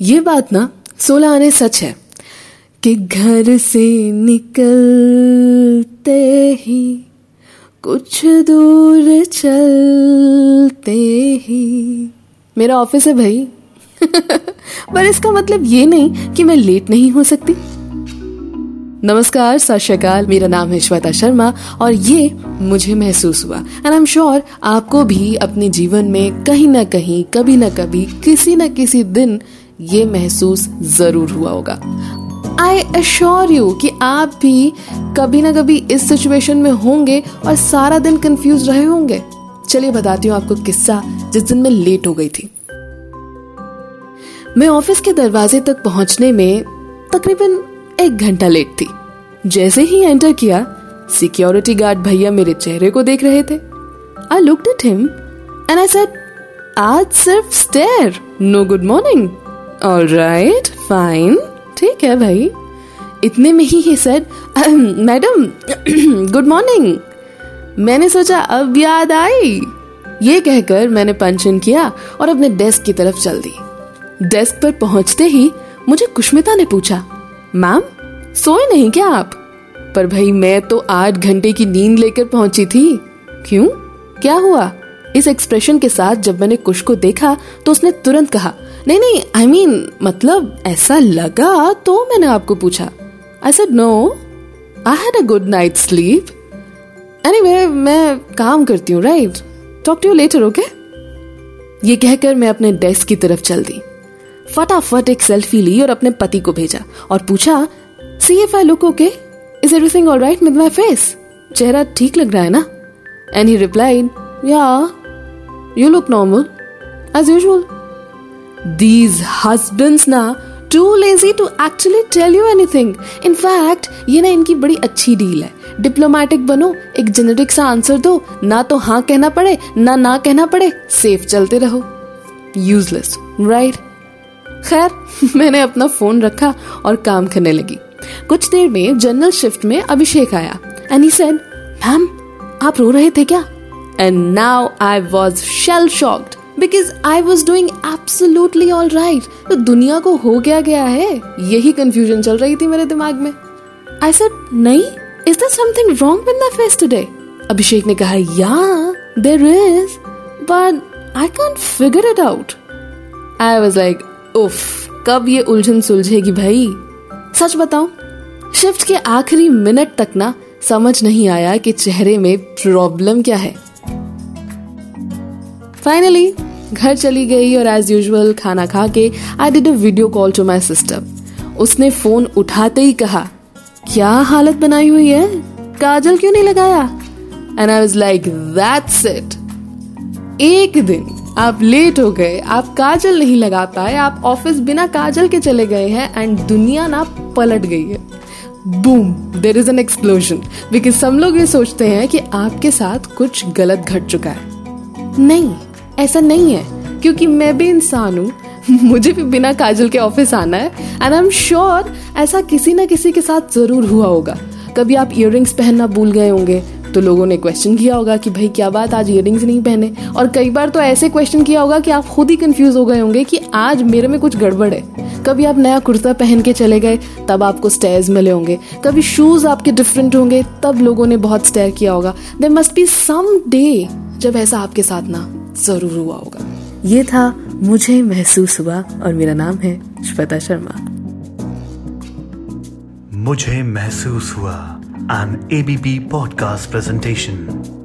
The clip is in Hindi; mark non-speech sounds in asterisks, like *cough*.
ये बात ना सोलह आने सच है कि घर से निकलते ही, कुछ दूर चलते ही। मेरा ऑफ़िस है भाई। *laughs* पर इसका मतलब ये नहीं कि मैं लेट नहीं हो सकती। नमस्कार, सत मेरा नाम है श्वेता शर्मा और ये मुझे महसूस हुआ। एंड आई एम श्योर आपको भी अपने जीवन में कहीं ना कहीं, कभी ना कभी, किसी ना किसी दिन ये महसूस ज़रूर हुआ होगा। आई अश्योर यू कि आप भी कभी ना कभी इस सिचुएशन में होंगे और सारा दिन कंफ्यूज रहे होंगे। चलिए बताती हूँ आपको किस्सा, जिस दिन मैं लेट हो गई थी। मैं ऑफ़िस के दरवाजे तक पहुँचने में तकरीबन एक घंटा लेट थी। जैसे ही एंटर किया सिक्योरिटी गार्ड भैया मेरे चेहरे को देख रहे थे। I looked at him and I said आज सिर्फ़ stare no good morning alright fine ठीक है भाई। इतने में ही he said madam *clears throat* good morning मैंने सोचा, अब याद आई। ये कहकर मैंने पंच इन किया और अपने डेस्क की तरफ़ चल दी। डेस्क पर पहुँचते ही मुझे कुष्मिता ने पूछा, मैम, सोए नहीं क्या आप? पर भाई, मैं तो आठ घंटे की नींद लेकर पहुँची थी। क्यों? क्या हुआ? इस एक्सप्रेशन के साथ जब मैंने कुश को देखा तो उसने तुरंत कहा नहीं नहीं आई I मीन mean, मतलब ऐसा लगा तो मैंने आपको पूछा। I said no I had a good night sleep anyway मैं काम करती हूँ right talk to you later okay ये कहकर मैं अपने डेस्क की तरफ़ चल दी। फटाफट एक सेल्फी ली और अपने पति को भेजा और पूछा see if I look okay is everything all right with my face चेहरा ठीक लग रहा है ना? And he replied yeah you look normal as usual these husbands ना too lazy to actually tell you anything in fact ये ना इनकी बड़ी अच्छी डील है। डिप्लोमेटिक बनो, एक जेनेरिक सा आंसर दो। ना तो हाँ कहना पड़े, ना ना कहना पड़े सेफ़ चलते रहो। यूजलेस राइट खैर, *laughs* मैंने अपना फ़ोन रखा और काम करने लगी। कुछ देर में जनरल शिफ्ट में अभिषेक आया। एंड ही सेड मैम आप रो रहे थे क्या? And now I was shell shocked because I was doing absolutely all right तो दुनिया को हो क्या गया है? यही कंफ्यूजन चल रही थी मेरे दिमाग में। आई सेड नहीं is there something wrong with my face today Abhishek ने कहा yeah there is but I can't figure it out I was like उफ कब ये उलझन सुलझेगी भाई? सच बताऊँ शिफ्ट के आखिरी मिनट तक ना समझ नहीं आया कि चेहरे में प्रॉब्लम क्या है। फाइनली घर चली गई और एज यूजल खाना खा के I did a video call to my sister उसने फ़ोन उठाते ही कहा, क्या हालत बनाई हुई है? काजल क्यों नहीं लगाया? And I was like that's it एक दिन आप लेट हो गए, आप काजल नहीं लगा पाए, आप ऑफ़िस बिना काजल के चले गए हैं एंड दुनिया ना पलट गई है. Boom there is an explosion because सब लोग ये सोचते हैं कि आपके साथ कुछ गलत घट चुका है। नहीं ऐसा नहीं है, क्योंकि मैं भी इंसान हूँ। *laughs* मुझे भी बिना काजल के ऑफ़िस आना है एंड आई एम श्योर ऐसा किसी ना किसी के साथ ज़रूर हुआ होगा। कभी आप इयर पहनना भूल गए होंगे तो लोगों ने क्वेश्चन किया होगा कि भाई क्या बात, आज इयर नहीं पहने? और कई बार तो ऐसे क्वेश्चन किया होगा कि आप खुद ही कंफ्यूज हो गए होंगे कि आज मेरे में कुछ गड़बड़ है। कभी आप नया कुर्ता पहन के चले गए, तब आपको स्टेयर्स मिले होंगे। कभी शूज़ आपके डिफरेंट होंगे, तब लोगों ने बहुत स्टेयर किया होगा। They must be some day जब ऐसा आपके साथ ना ज़रूर हुआ होगा ये था मुझे महसूस हुआ और मेरा नाम है श्वेता शर्मा मुझे महसूस हुआ एन एबीपी पॉडकास्ट presentation.